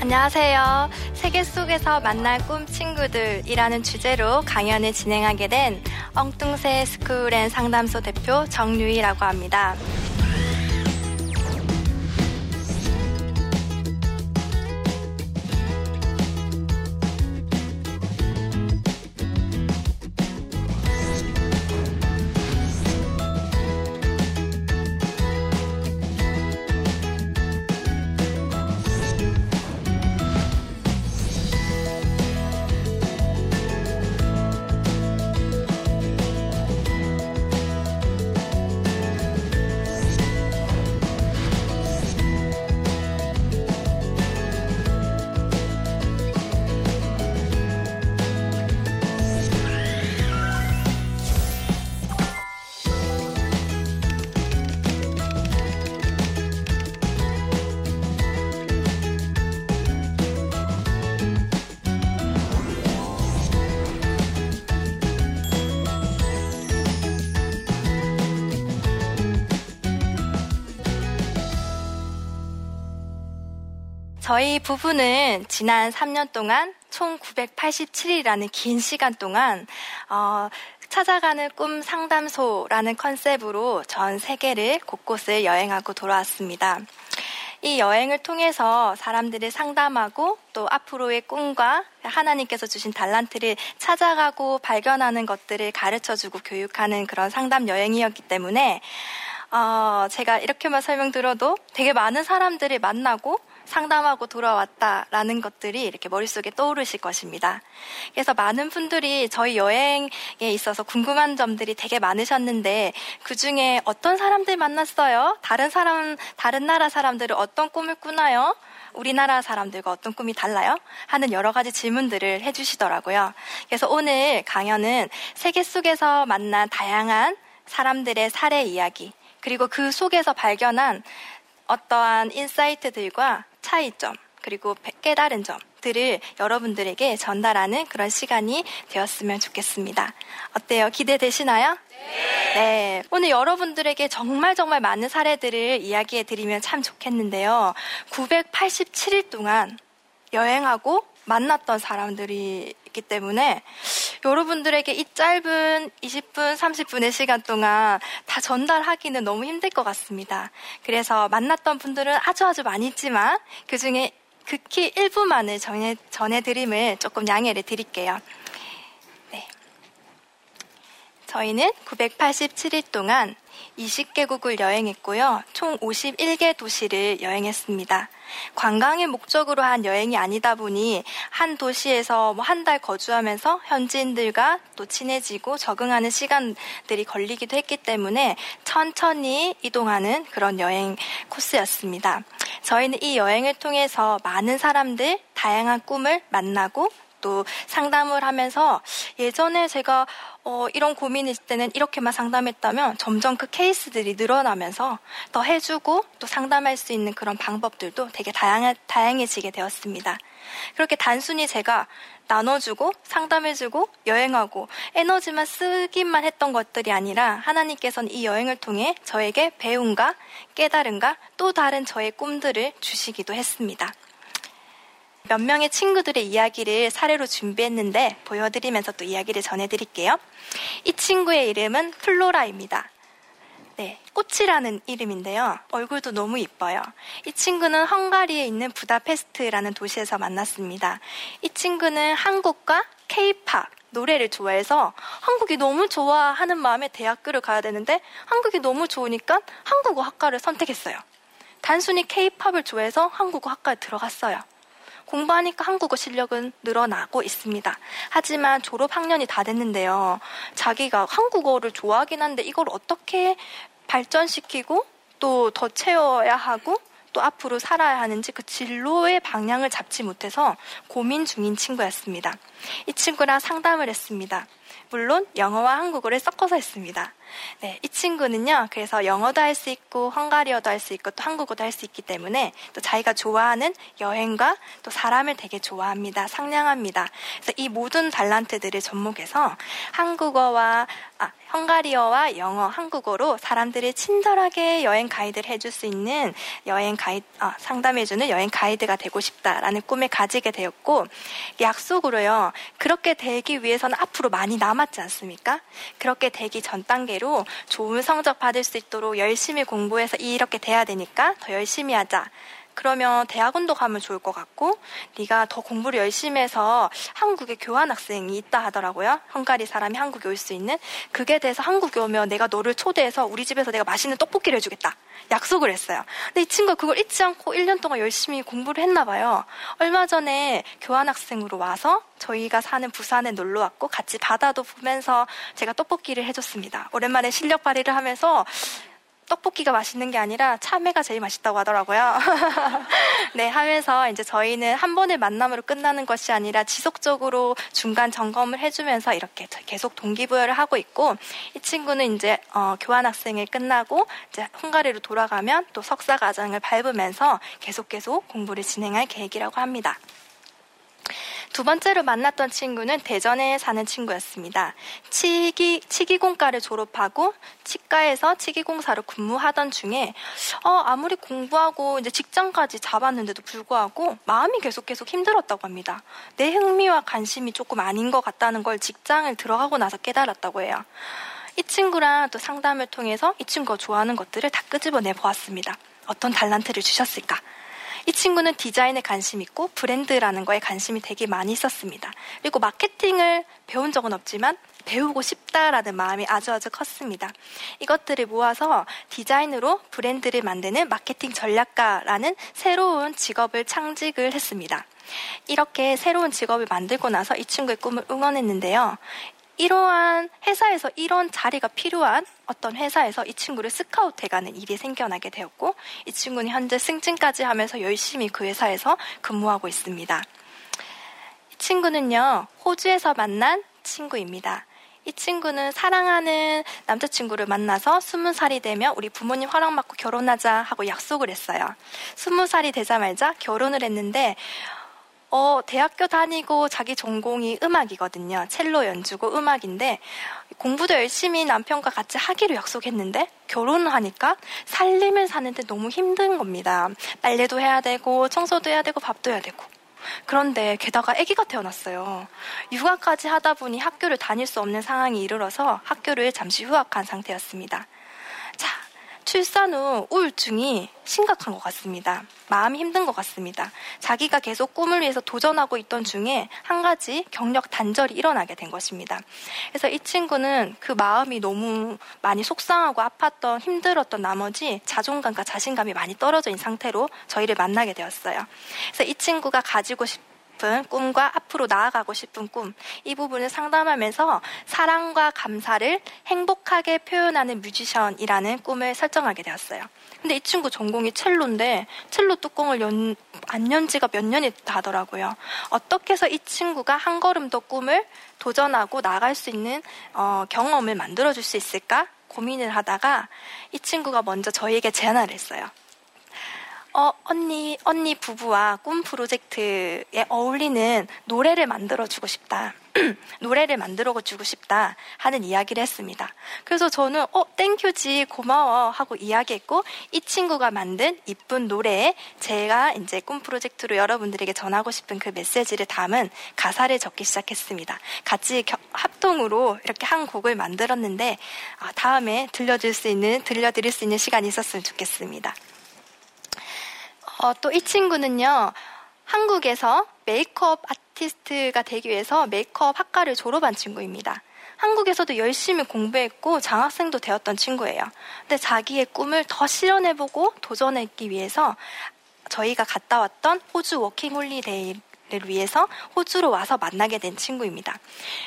안녕하세요. 세계 속에서 만날 꿈 친구들이라는 주제로 강연을 진행하게 된 엉뚱새 스쿨 앤 상담소 대표 정유희라고 합니다. 저희 부부는 지난 3년 동안 총 987일이라는 긴 시간 동안 어, 찾아가는 꿈 상담소라는 컨셉으로 전 세계를 곳곳을 여행하고 돌아왔습니다. 이 여행을 통해서 사람들을 상담하고 또 앞으로의 꿈과 하나님께서 주신 달란트를 찾아가고 발견하는 것들을 가르쳐 주고 교육하는 그런 상담 여행이었기 때문에 어, 제가 이렇게만 설명 들어도 되게 많은 사람들을 만나고 상담하고 돌아왔다라는 것들이 이렇게 머릿속에 떠오르실 것입니다. 그래서 많은 분들이 저희 여행에 있어서 궁금한 점들이 되게 많으셨는데 그 중에 어떤 사람들 만났어요? 다른 사람, 다른 나라 사람들은 어떤 꿈을 꾸나요? 우리나라 사람들과 어떤 꿈이 달라요? 하는 여러 가지 질문들을 해주시더라고요. 그래서 오늘 강연은 세계 속에서 만난 다양한 사람들의 사례 이야기, 그리고 그 속에서 발견한 어떠한 인사이트들과 차이점, 그리고 깨달은 점들을 여러분들에게 전달하는 그런 시간이 되었으면 좋겠습니다. 어때요? 기대되시나요? 네. 네. 오늘 여러분들에게 정말 정말 많은 사례들을 이야기해 드리면 참 좋겠는데요. 987일 동안 여행하고 만났던 사람들이 있기 때문에 여러분들에게 이 짧은 20분, 30분의 시간 동안 다 전달하기는 너무 힘들 것 같습니다. 그래서 만났던 분들은 아주 아주 많이 있지만 그 중에 극히 일부만을 전해, 전해드림을 조금 양해를 드릴게요. 네. 저희는 987일 동안 20개국을 여행했고요. 총 51개 도시를 여행했습니다. 관광의 목적으로 한 여행이 아니다 보니 한 도시에서 뭐 한 달 거주하면서 현지인들과 또 친해지고 적응하는 시간들이 걸리기도 했기 때문에 천천히 이동하는 그런 여행 코스였습니다. 저희는 이 여행을 통해서 많은 사람들, 다양한 꿈을 만나고 또 상담을 하면서 예전에 제가 어, 이런 있을 때는 이렇게만 상담했다면 점점 그 케이스들이 늘어나면서 더 해주고 또 상담할 수 있는 그런 방법들도 되게 다양해, 다양해지게 되었습니다. 그렇게 단순히 제가 나눠주고 상담해주고 여행하고 에너지만 쓰기만 했던 것들이 아니라 하나님께서는 이 여행을 통해 저에게 배움과 깨달음과 또 다른 저의 꿈들을 주시기도 했습니다. 몇 명의 친구들의 이야기를 사례로 준비했는데 보여드리면서 또 이야기를 전해드릴게요. 이 친구의 이름은 플로라입니다. 네, 꽃이라는 이름인데요. 얼굴도 너무 이뻐요. 이 친구는 헝가리에 있는 부다페스트라는 도시에서 만났습니다. 이 친구는 한국과 케이팝, 노래를 좋아해서 한국이 너무 좋아하는 마음에 대학교를 가야 되는데 한국이 너무 좋으니까 한국어 학과를 선택했어요. 단순히 케이팝을 좋아해서 한국어 학과에 들어갔어요. 공부하니까 한국어 실력은 늘어나고 있습니다. 하지만 졸업 학년이 다 됐는데요. 자기가 한국어를 좋아하긴 한데 이걸 어떻게 발전시키고 또 더 채워야 하고 또 앞으로 살아야 하는지 그 진로의 방향을 잡지 못해서 고민 중인 친구였습니다. 이 친구랑 상담을 했습니다. 물론 영어와 한국어를 섞어서 했습니다. 네, 이 친구는요. 그래서 영어도 할 수 있고 헝가리어도 할 수 있고 또 한국어도 할 수 있기 때문에 또 자기가 좋아하는 여행과 또 사람을 되게 좋아합니다. 상냥합니다. 그래서 이 모든 달란트들을 접목해서 한국어와 아, 헝가리어와 영어, 한국어로 사람들이 친절하게 여행 가이드를 해줄 수 있는 여행 가이드, 아, 상담해주는 여행 가이드가 되고 싶다라는 꿈을 가지게 되었고, 약속으로요, 그렇게 되기 위해서는 앞으로 많이 남았지 않습니까? 그렇게 되기 전 단계 로 좋은 성적 받을 수 있도록 열심히 공부해서 이렇게 돼야 되니까 더 열심히 하자. 그러면 대학원도 가면 좋을 것 같고 네가 더 공부를 열심히 해서 한국에 교환 학생이 있다 하더라고요. 헝가리 사람이 한국에 올 수 있는 그게 돼서 한국에 오면 내가 너를 초대해서 우리 집에서 내가 맛있는 떡볶이를 해주겠다. 약속을 했어요. 근데 이 친구가 그걸 잊지 않고 1년 동안 열심히 공부를 했나 봐요. 얼마 전에 교환 학생으로 와서 저희가 사는 부산에 놀러 왔고 같이 바다도 보면서 제가 떡볶이를 해줬습니다. 오랜만에 실력 발휘를 하면서 떡볶이가 맛있는 게 아니라 참외가 제일 맛있다고 하더라고요. 네, 하면서 이제 저희는 한 번의 만남으로 끝나는 것이 아니라 지속적으로 중간 점검을 해주면서 이렇게 계속 동기부여를 하고 있고 이 친구는 이제 어, 교환 학생을 끝나고 이제 헝가리로 돌아가면 또 석사 과정을 밟으면서 계속 계속 공부를 진행할 계획이라고 합니다. 두 번째로 만났던 친구는 대전에 사는 친구였습니다. 치기, 치기공과를 졸업하고 치과에서 치기공사로 근무하던 중에, 어, 아무리 공부하고 이제 직장까지 잡았는데도 불구하고 마음이 계속 계속 힘들었다고 합니다. 내 흥미와 관심이 조금 아닌 것 같다는 걸 직장을 들어가고 나서 깨달았다고 해요. 이 친구랑 또 상담을 통해서 이 친구가 좋아하는 것들을 다 끄집어내 보았습니다. 어떤 달란트를 주셨을까? 이 친구는 디자인에 관심 있고 브랜드라는 거에 관심이 되게 많이 있었습니다. 그리고 마케팅을 배운 적은 없지만 배우고 싶다라는 마음이 아주 아주 컸습니다. 이것들을 모아서 디자인으로 브랜드를 만드는 마케팅 전략가라는 새로운 직업을 창직을 했습니다. 이렇게 새로운 직업을 만들고 나서 이 친구의 꿈을 응원했는데요. 이러한 회사에서 이런 자리가 필요한 어떤 회사에서 이 친구를 스카우트 해가는 일이 생겨나게 되었고 이 친구는 현재 승진까지 하면서 열심히 그 회사에서 근무하고 있습니다. 이 친구는요, 호주에서 만난 친구입니다. 이 친구는 사랑하는 남자친구를 만나서 스무 살이 되면 우리 부모님 허락받고 결혼하자 하고 약속을 했어요. 스무 살이 되자마자 결혼을 했는데 어, 대학교 다니고 자기 전공이 음악이거든요. 첼로 연주고 음악인데 공부도 열심히 남편과 같이 하기로 약속했는데 결혼을 하니까 살림을 사는데 너무 힘든 겁니다. 빨래도 해야 되고 청소도 해야 되고 밥도 해야 되고. 그런데 게다가 아기가 태어났어요. 육아까지 하다 보니 학교를 다닐 수 없는 상황이 이르러서 학교를 잠시 휴학한 상태였습니다. 출산 후 우울증이 심각한 것 같습니다. 마음이 힘든 것 같습니다. 자기가 계속 꿈을 위해서 도전하고 있던 중에 한 가지 경력 단절이 일어나게 된 것입니다. 그래서 이 친구는 그 마음이 너무 많이 속상하고 아팠던 힘들었던 나머지 자존감과 자신감이 많이 떨어져 있는 상태로 저희를 만나게 되었어요. 그래서 이 친구가 가지고 싶 싶은 꿈과 앞으로 나아가고 싶은 꿈, 이 부분을 상담하면서 사랑과 감사를 행복하게 표현하는 뮤지션이라는 꿈을 설정하게 되었어요. 근데 이 친구 전공이 첼로인데 첼로 뚜껑을 연, 안 연지가 몇 년이 됐다 하더라고요. 어떻게 해서 이 친구가 한 걸음 더 꿈을 도전하고 나갈 수 있는 어, 경험을 만들어줄 수 있을까 고민을 하다가 이 친구가 먼저 저희에게 제안을 했어요. 어, 언니, 언니 부부와 꿈 프로젝트에 어울리는 노래를 만들어주고 싶다. 노래를 만들어주고 싶다 하는 이야기를 했습니다. 그래서 저는 어 thank you지 고마워 하고 이야기했고 이 친구가 만든 이쁜 노래에 제가 이제 꿈 프로젝트로 여러분들에게 전하고 싶은 그 메시지를 담은 가사를 적기 시작했습니다. 같이 겨, 합동으로 이렇게 한 곡을 만들었는데 아, 다음에 들려줄 수 있는 들려드릴 수 있는 시간이 있었으면 좋겠습니다. 어, 또 이 친구는요, 한국에서 메이크업 아티스트가 되기 위해서 메이크업 학과를 졸업한 친구입니다. 한국에서도 열심히 공부했고 장학생도 되었던 친구예요. 근데 자기의 꿈을 더 실현해보고 도전하기 위해서 저희가 갔다 왔던 호주 워킹 홀리데이 를 위해서 호주로 와서 만나게 된 친구입니다.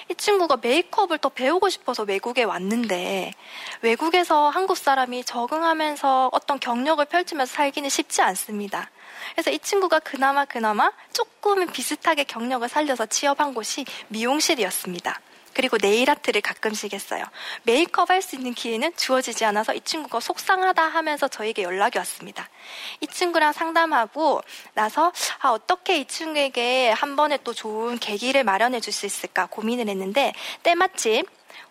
이 친구가 메이크업을 더 배우고 싶어서 외국에 왔는데 외국에서 한국 사람이 적응하면서 어떤 경력을 펼치면서 살기는 쉽지 않습니다. 그래서 이 친구가 그나마 그나마 조금은 비슷하게 경력을 살려서 취업한 곳이 미용실이었습니다. 그리고 네일 아트를 가끔씩 했어요. 메이크업 할 수 있는 기회는 주어지지 않아서 이 친구가 속상하다 하면서 저에게 연락이 왔습니다. 이 친구랑 상담하고 나서 아, 어떻게 이 친구에게 한 번에 또 좋은 계기를 마련해 줄 수 있을까 고민을 했는데 때마침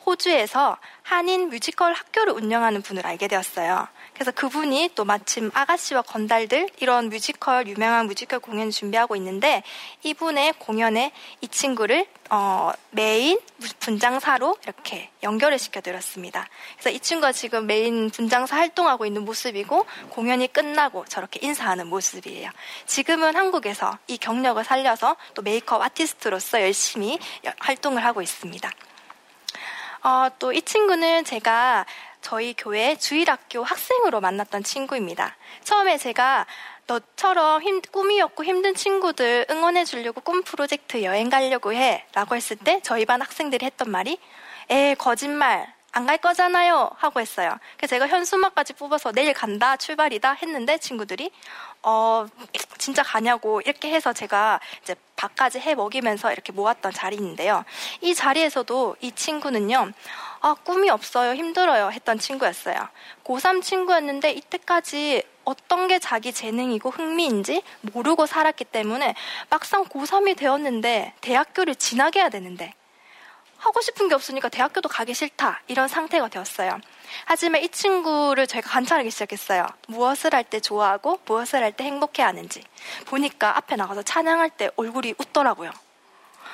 호주에서 한인 뮤지컬 학교를 운영하는 분을 알게 되었어요. 그래서 그분이 또 마침 아가씨와 건달들 이런 뮤지컬 유명한 뮤지컬 공연 준비하고 있는데 이분의 공연에 이 친구를 어, 메인 분장사로 이렇게 연결을 시켜드렸습니다. 그래서 이 친구가 지금 메인 분장사 활동하고 있는 모습이고 공연이 끝나고 저렇게 인사하는 모습이에요. 지금은 한국에서 이 경력을 살려서 또 메이크업 아티스트로서 열심히 활동을 하고 있습니다. 어, 또 이 친구는 제가 저희 교회 주일학교 학생으로 만났던 친구입니다. 처음에 제가 너처럼 힘, 꿈이었고 힘든 친구들 응원해 주려고 꿈 프로젝트 여행 가려고 해 라고 했을 때 저희 반 학생들이 했던 말이 에 거짓말 안 갈 거잖아요 하고 했어요. 그래서 제가 현수막까지 뽑아서 내일 간다 출발이다 했는데 친구들이 어 진짜 가냐고 이렇게 해서 제가 이제 밥까지 해 먹이면서 이렇게 모았던 자리인데요. 이 자리에서도 이 친구는요. 아, 꿈이 없어요. 힘들어요. 했던 친구였어요. 고3 친구였는데 이때까지 어떤 게 자기 재능이고 흥미인지 모르고 살았기 때문에 막상 고3이 되었는데 대학교를 진학해야 되는데 하고 싶은 게 없으니까 대학교도 가기 싫다. 이런 상태가 되었어요. 하지만 이 친구를 저희가 관찰하기 시작했어요. 무엇을 할 때 좋아하고 무엇을 할 때 행복해 하는지. 보니까 앞에 나가서 찬양할 때 얼굴이 웃더라고요.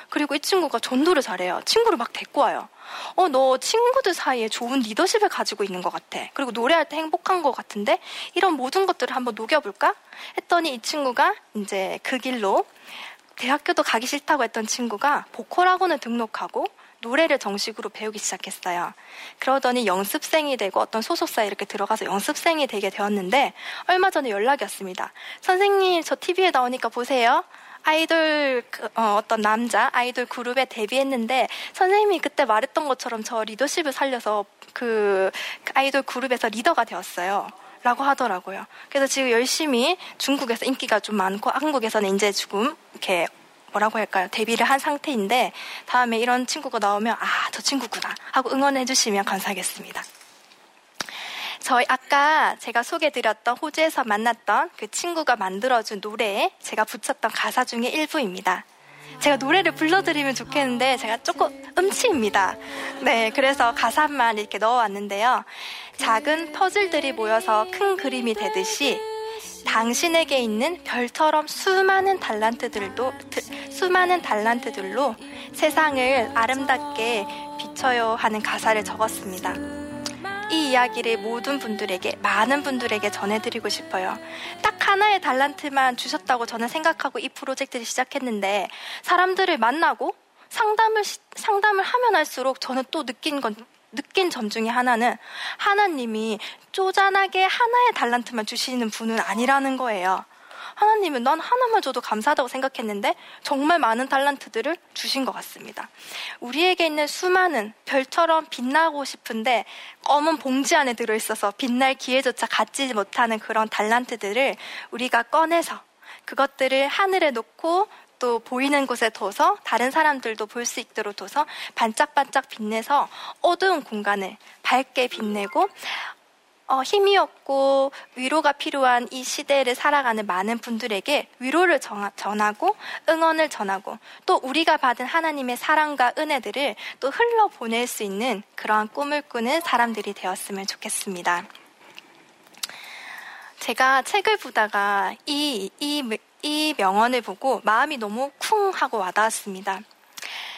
그리고 이 친구가 전도를 잘해요. 친구를 막 데리고 와요. 어, 너 친구들 사이에 좋은 리더십을 가지고 있는 것 같아. 그리고 노래할 때 행복한 것 같은데 이런 모든 것들을 한번 녹여볼까? 했더니 이 친구가 이제 그 길로 대학교도 가기 싫다고 했던 친구가 보컬 학원을 등록하고 노래를 정식으로 배우기 시작했어요. 그러더니 연습생이 되고 어떤 소속사에 이렇게 들어가서 연습생이 되게 되었는데 얼마 전에 연락이 왔습니다. 선생님, 저 TV에 나오니까 보세요. 아이돌 그, 어, 떤 남자 아이돌 그룹에 데뷔했는데 선생님이 그때 말했던 것처럼 저 리더십을 살려서 그 아이돌 그룹에서 리더가 되었어요. 라고 하더라고요. 그래서 지금 열심히 중국에서 인기가 좀 많고 한국에서는 이제 조금 이렇게 뭐라고 할까요? 데뷔를 한 상태인데 다음에 이런 친구가 나오면 아, 저 친구구나 하고 응원해 주시면 감사하겠습니다. 저희 아까 제가 소개드렸던 호주에서 만났던 그 친구가 만들어준 노래에 제가 붙였던 가사 중에 일부입니다. 제가 노래를 불러드리면 좋겠는데 제가 조금 음치입니다. 네, 그래서 가사만 이렇게 넣어왔는데요. 작은 퍼즐들이 모여서 큰 그림이 되듯이 당신에게 있는 별처럼 수많은 달란트들도 수많은 달란트들로 세상을 아름답게 비춰요 하는 가사를 적었습니다. 이 이야기를 모든 분들에게, 많은 분들에게 전해드리고 싶어요. 딱 하나의 달란트만 주셨다고 저는 생각하고 이 프로젝트를 시작했는데, 사람들을 만나고 상담을, 상담을 하면 할수록 저는 또 느낀 건, 느낀 점 중에 하나는 하나님이 쪼잔하게 하나의 달란트만 주시는 분은 아니라는 거예요. 하나님은 난 하나만 줘도 감사하다고 생각했는데 정말 많은 달란트들을 주신 것 같습니다. 우리에게 있는 수많은 별처럼 빛나고 싶은데 검은 봉지 안에 들어있어서 빛날 기회조차 갖지 못하는 그런 달란트들을 우리가 꺼내서 그것들을 하늘에 놓고 또 보이는 곳에 둬서 다른 사람들도 볼 수 있도록 둬서 반짝반짝 빛내서 어두운 공간을 밝게 빛내고 어, 힘이 없고 위로가 필요한 이 시대를 살아가는 많은 분들에게 위로를 전하고 응원을 전하고 또 우리가 받은 하나님의 사랑과 은혜들을 또 흘러 보낼 수 있는 그러한 꿈을 꾸는 사람들이 되었으면 좋겠습니다. 제가 책을 보다가 이, 이, 이 명언을 보고 마음이 너무 쿵 하고 와닿았습니다.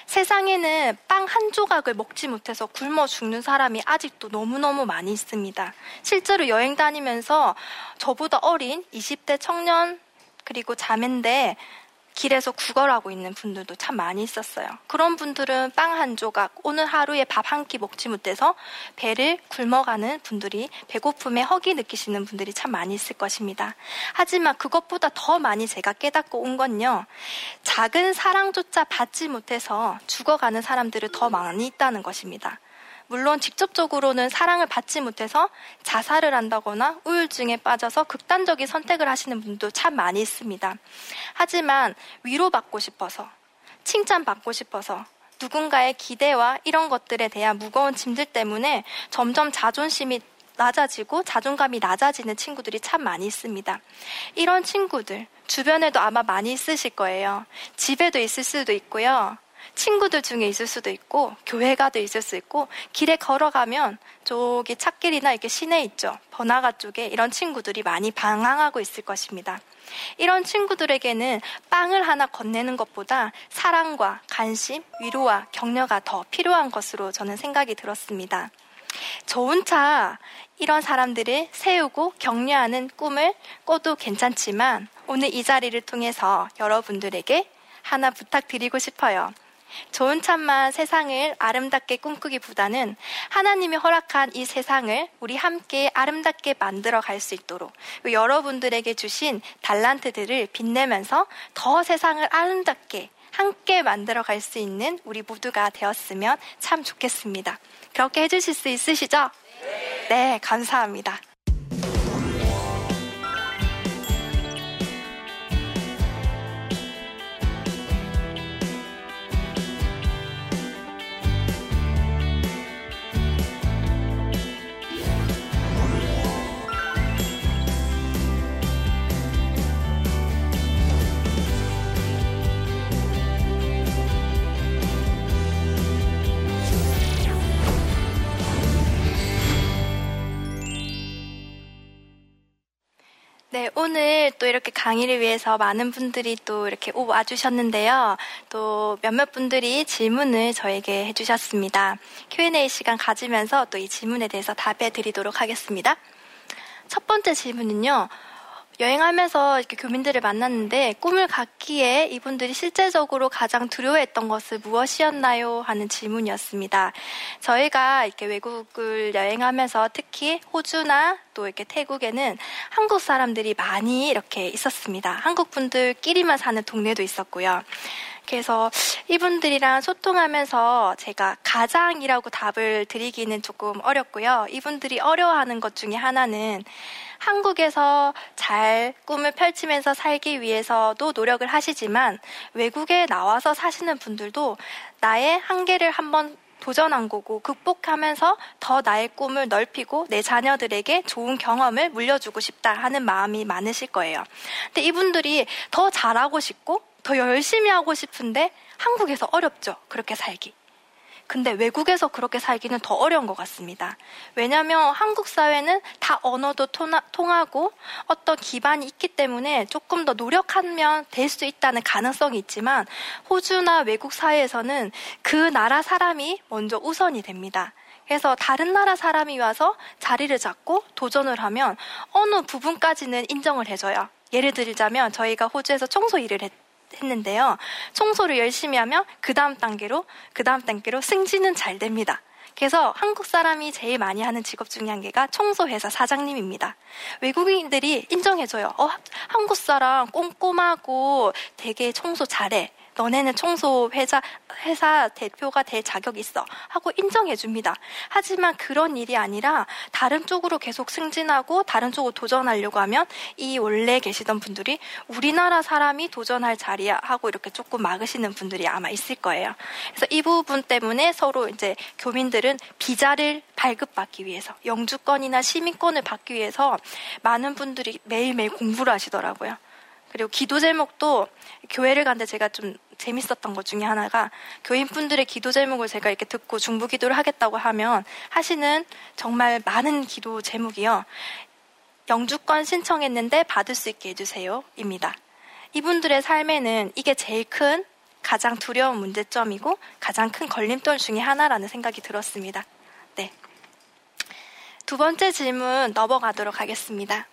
세상에는 빵 한 조각을 먹지 못해서 굶어 죽는 사람이 아직도 너무너무 많이 있습니다. 실제로 여행 다니면서 저보다 어린 20대 청년 그리고 자매인데 길에서 구걸하고 있는 분들도 참 많이 있었어요. 그런 분들은 빵 한 조각, 오늘 하루에 밥 한 끼 먹지 못해서 배를 굶어가는 분들이 배고픔에 허기 느끼시는 분들이 참 많이 있을 것입니다. 하지만 그것보다 더 많이 제가 깨닫고 온 건요. 작은 사랑조차 받지 못해서 죽어가는 사람들이 더 많이 있다는 것입니다. 물론 직접적으로는 사랑을 받지 못해서 자살을 한다거나 우울증에 빠져서 극단적인 선택을 하시는 분도 참 많이 있습니다. 하지만 위로받고 싶어서, 칭찬받고 싶어서, 누군가의 기대와 이런 것들에 대한 무거운 짐들 때문에 점점 자존심이 낮아지고 자존감이 낮아지는 친구들이 참 많이 있습니다. 이런 친구들, 주변에도 아마 많이 있으실 거예요. 집에도 있을 수도 있고요. 친구들 중에 있을 수도 있고, 교회 가도 있을 수 있고, 길에 걸어가면 저기 찻길이나 이렇게 시내 있죠. 번화가 쪽에 이런 친구들이 많이 방황하고 있을 것입니다. 이런 친구들에게는 빵을 하나 건네는 것보다 사랑과 관심, 위로와 격려가 더 필요한 것으로 저는 생각이 들었습니다. 저 혼자 이런 사람들을 세우고 격려하는 꿈을 꿔도 괜찮지만 오늘 이 자리를 통해서 여러분들에게 하나 부탁드리고 싶어요. 좋은 참만 세상을 아름답게 꿈꾸기보다는 하나님이 허락한 이 세상을 우리 함께 아름답게 만들어 갈 수 있도록 여러분들에게 주신 달란트들을 빛내면서 더 세상을 아름답게 함께 만들어 갈 수 있는 우리 모두가 되었으면 참 좋겠습니다. 그렇게 해주실 수 있으시죠? 네, 감사합니다. 네, 오늘 또 이렇게 강의를 위해서 많은 분들이 또 이렇게 와주셨는데요. 또 몇몇 분들이 질문을 저에게 해주셨습니다. Q&A 시간 가지면서 또 이 질문에 대해서 답해 드리도록 하겠습니다. 첫 번째 질문은요. 여행하면서 이렇게 교민들을 만났는데 꿈을 갖기에 이분들이 실제적으로 가장 두려워했던 것은 무엇이었나요? 하는 질문이었습니다. 저희가 이렇게 외국을 여행하면서 특히 호주나 또 이렇게 태국에는 한국 사람들이 많이 이렇게 있었습니다. 한국 분들끼리만 사는 동네도 있었고요. 그래서 이분들이랑 소통하면서 제가 가장이라고 답을 드리기는 조금 어렵고요. 이분들이 어려워하는 것 중에 하나는 한국에서 잘 꿈을 펼치면서 살기 위해서도 노력을 하시지만 외국에 나와서 사시는 분들도 나의 한계를 한번 도전한 거고 극복하면서 더 나의 꿈을 넓히고 내 자녀들에게 좋은 경험을 물려주고 싶다 하는 마음이 많으실 거예요. 근데 이분들이 더 잘하고 싶고 더 열심히 하고 싶은데 한국에서 어렵죠. 그렇게 살기. 근데 외국에서 그렇게 살기는 더 어려운 것 같습니다. 왜냐하면 한국 사회는 다 언어도 통하고 어떤 기반이 있기 때문에 조금 더 노력하면 될 수 있다는 가능성이 있지만 호주나 외국 사회에서는 그 나라 사람이 먼저 우선이 됩니다. 그래서 다른 나라 사람이 와서 자리를 잡고 도전을 하면 어느 부분까지는 인정을 해줘요. 예를 들자면 저희가 호주에서 청소 일을 했, 했는데요. 청소를 열심히 하면 그 다음 단계로 그 다음 단계로 승진은 잘 됩니다. 그래서 한국 사람이 제일 많이 하는 직업 중에 한 개가 청소회사 사장님입니다. 외국인들이 인정해줘요. 어, 한국 사람 꼼꼼하고 되게 청소 잘해. 너네는 청소 회사, 회사 대표가 될 자격이 있어. 하고 인정해 줍니다. 하지만 그런 일이 아니라 다른 쪽으로 계속 승진하고 다른 쪽으로 도전하려고 하면 이 원래 계시던 분들이 우리나라 사람이 도전할 자리야 하고 이렇게 조금 막으시는 분들이 아마 있을 거예요. 그래서 이 부분 때문에 서로 이제 교민들은 비자를 발급받기 위해서 영주권이나 시민권을 받기 위해서 많은 분들이 매일매일 공부를 하시더라고요. 그리고 기도 제목도 교회를 갔는데 제가 좀 재밌었던 것 중에 하나가 교인분들의 기도 제목을 제가 이렇게 듣고 중부 기도를 하겠다고 하면 하시는 정말 많은 기도 제목이요. 영주권 신청했는데 받을 수 있게 해주세요. 입니다. 이분들의 삶에는 이게 제일 큰 가장 두려운 문제점이고 가장 큰 걸림돌 중에 하나라는 생각이 들었습니다. 네. 두 번째 질문 넘어가도록 하겠습니다.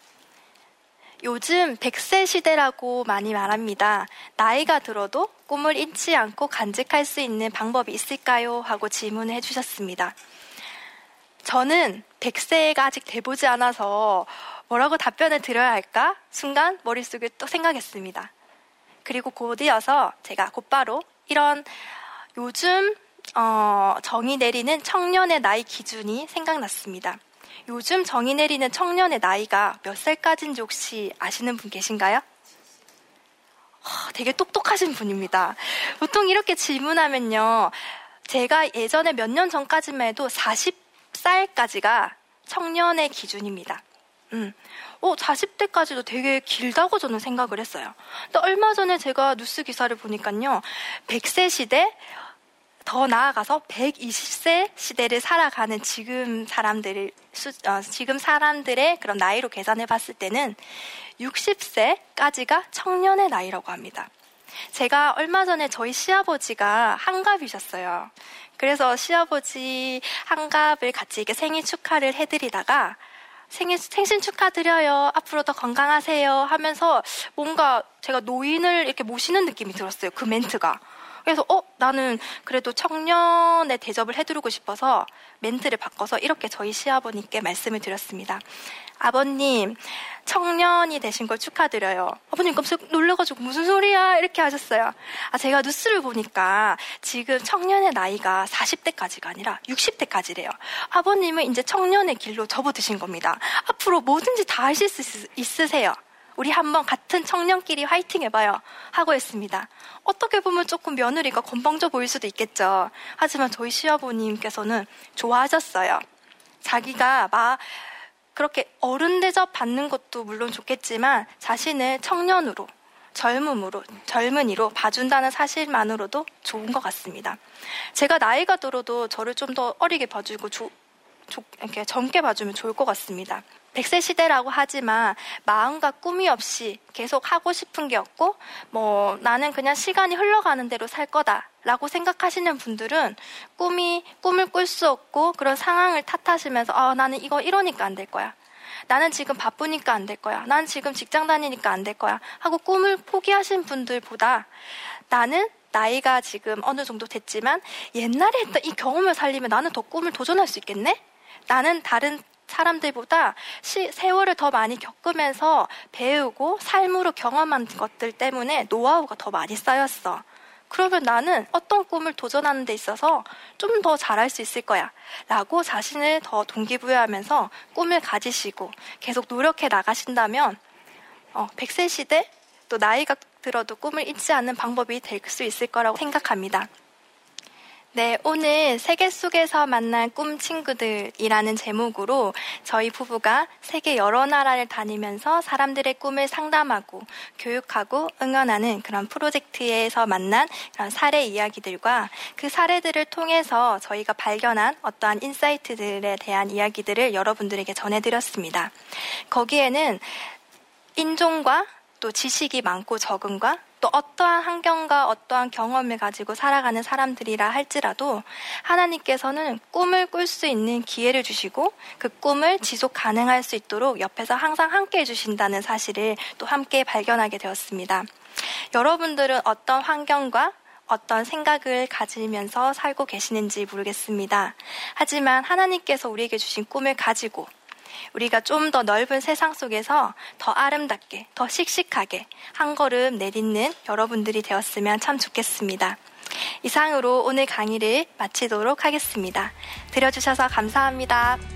요즘 100세 시대라고 많이 말합니다. 나이가 들어도 꿈을 잃지 않고 간직할 수 있는 방법이 있을까요? 하고 질문을 해주셨습니다. 저는 100세가 아직 돼보지 않아서 뭐라고 답변을 드려야 할까? 순간 머릿속에 또 생각했습니다. 그리고 곧이어서 제가 곧바로 이런 요즘 어, 정의 내리는 청년의 나이 기준이 생각났습니다. 요즘 정의 내리는 청년의 나이가 몇 살까지인지 혹시 아시는 분 계신가요? 되게 똑똑하신 분입니다. 보통 이렇게 질문하면요. 제가 예전에 몇 년 전까지만 해도 40살까지가 청년의 기준입니다. 음. 어, 40대까지도 되게 길다고 저는 생각을 했어요. 근데 얼마 전에 제가 뉴스 기사를 보니까요. 100세 시대, 더 나아가서 120세 시대를 살아가는 지금 사람들을, 어, 지금 사람들의 그런 나이로 계산해 봤을 때는 60세까지가 청년의 나이라고 합니다. 제가 얼마 전에 저희 시아버지가 한갑이셨어요. 그래서 시아버지 한갑을 같이 이렇게 생일 축하를 해드리다가 생일, 생신 축하드려요. 앞으로 더 건강하세요. 하면서 뭔가 제가 노인을 이렇게 모시는 느낌이 들었어요. 그 멘트가. 그래서 어 나는 그래도 청년의 대접을 해드리고 싶어서 멘트를 바꿔서 이렇게 저희 시아버님께 말씀을 드렸습니다. 아버님 청년이 되신 걸 축하드려요. 아버님 깜짝 놀라가지고 무슨 소리야 이렇게 하셨어요. 아 제가 뉴스를 보니까 지금 청년의 나이가 40대까지가 아니라 60대까지래요. 아버님은 이제 청년의 길로 접어드신 겁니다. 앞으로 뭐든지 다 하실 수 있으세요. 우리 한번 같은 청년끼리 화이팅 해봐요. 하고 했습니다. 어떻게 보면 조금 며느리가 건방져 보일 수도 있겠죠. 하지만 저희 시아버님께서는 좋아하셨어요. 자기가 막 그렇게 어른 대접 받는 것도 물론 좋겠지만 자신을 청년으로 젊음으로 젊은이로 봐준다는 사실만으로도 좋은 것 같습니다. 제가 나이가 들어도 저를 좀 더 어리게 봐주고 조, 조, 이렇게 젊게 봐주면 좋을 것 같습니다. 백세 시대라고 하지만 마음과 꿈이 없이 계속 하고 싶은 게 없고 뭐 나는 그냥 시간이 흘러가는 대로 살 거다라고 생각하시는 분들은 꿈이 꿈을 꿀 수 없고 그런 상황을 탓하시면서 아 나는 이거 이러니까 안 될 거야. 나는 지금 바쁘니까 안 될 거야. 난 지금 직장 다니니까 안 될 거야. 하고 꿈을 포기하신 분들보다 나는 나이가 지금 어느 정도 됐지만 옛날에 했던 이 경험을 살리면 나는 더 꿈을 도전할 수 있겠네? 나는 다른 사람들보다 시, 세월을 더 많이 겪으면서 배우고 삶으로 경험한 것들 때문에 노하우가 더 많이 쌓였어. 그러면 나는 어떤 꿈을 도전하는 데 있어서 좀 더 잘할 수 있을 거야. 라고 자신을 더 동기부여하면서 꿈을 가지시고 계속 노력해 나가신다면, 어, 100세 시대 또 나이가 들어도 꿈을 잊지 않는 방법이 될 수 있을 거라고 생각합니다. 네, 오늘 세계 속에서 만난 꿈 친구들이라는 제목으로 저희 부부가 세계 여러 나라를 다니면서 사람들의 꿈을 상담하고 교육하고 응원하는 그런 프로젝트에서 만난 그런 사례 이야기들과 그 사례들을 통해서 저희가 발견한 어떠한 인사이트들에 대한 이야기들을 여러분들에게 전해드렸습니다. 거기에는 인종과 또 지식이 많고 적음과 또 어떠한 환경과 어떠한 경험을 가지고 살아가는 사람들이라 할지라도 하나님께서는 꿈을 꿀 수 있는 기회를 주시고 그 꿈을 지속 가능할 수 있도록 옆에서 항상 함께 해주신다는 사실을 또 함께 발견하게 되었습니다. 여러분들은 어떤 환경과 어떤 생각을 가지면서 살고 계시는지 모르겠습니다. 하지만 하나님께서 우리에게 주신 꿈을 가지고 우리가 좀 더 넓은 세상 속에서 더 아름답게, 더 씩씩하게 한 걸음 내딛는 여러분들이 되었으면 참 좋겠습니다. 이상으로 오늘 강의를 마치도록 하겠습니다. 들어주셔서 감사합니다.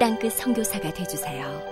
땅끝 성교사가 되주세요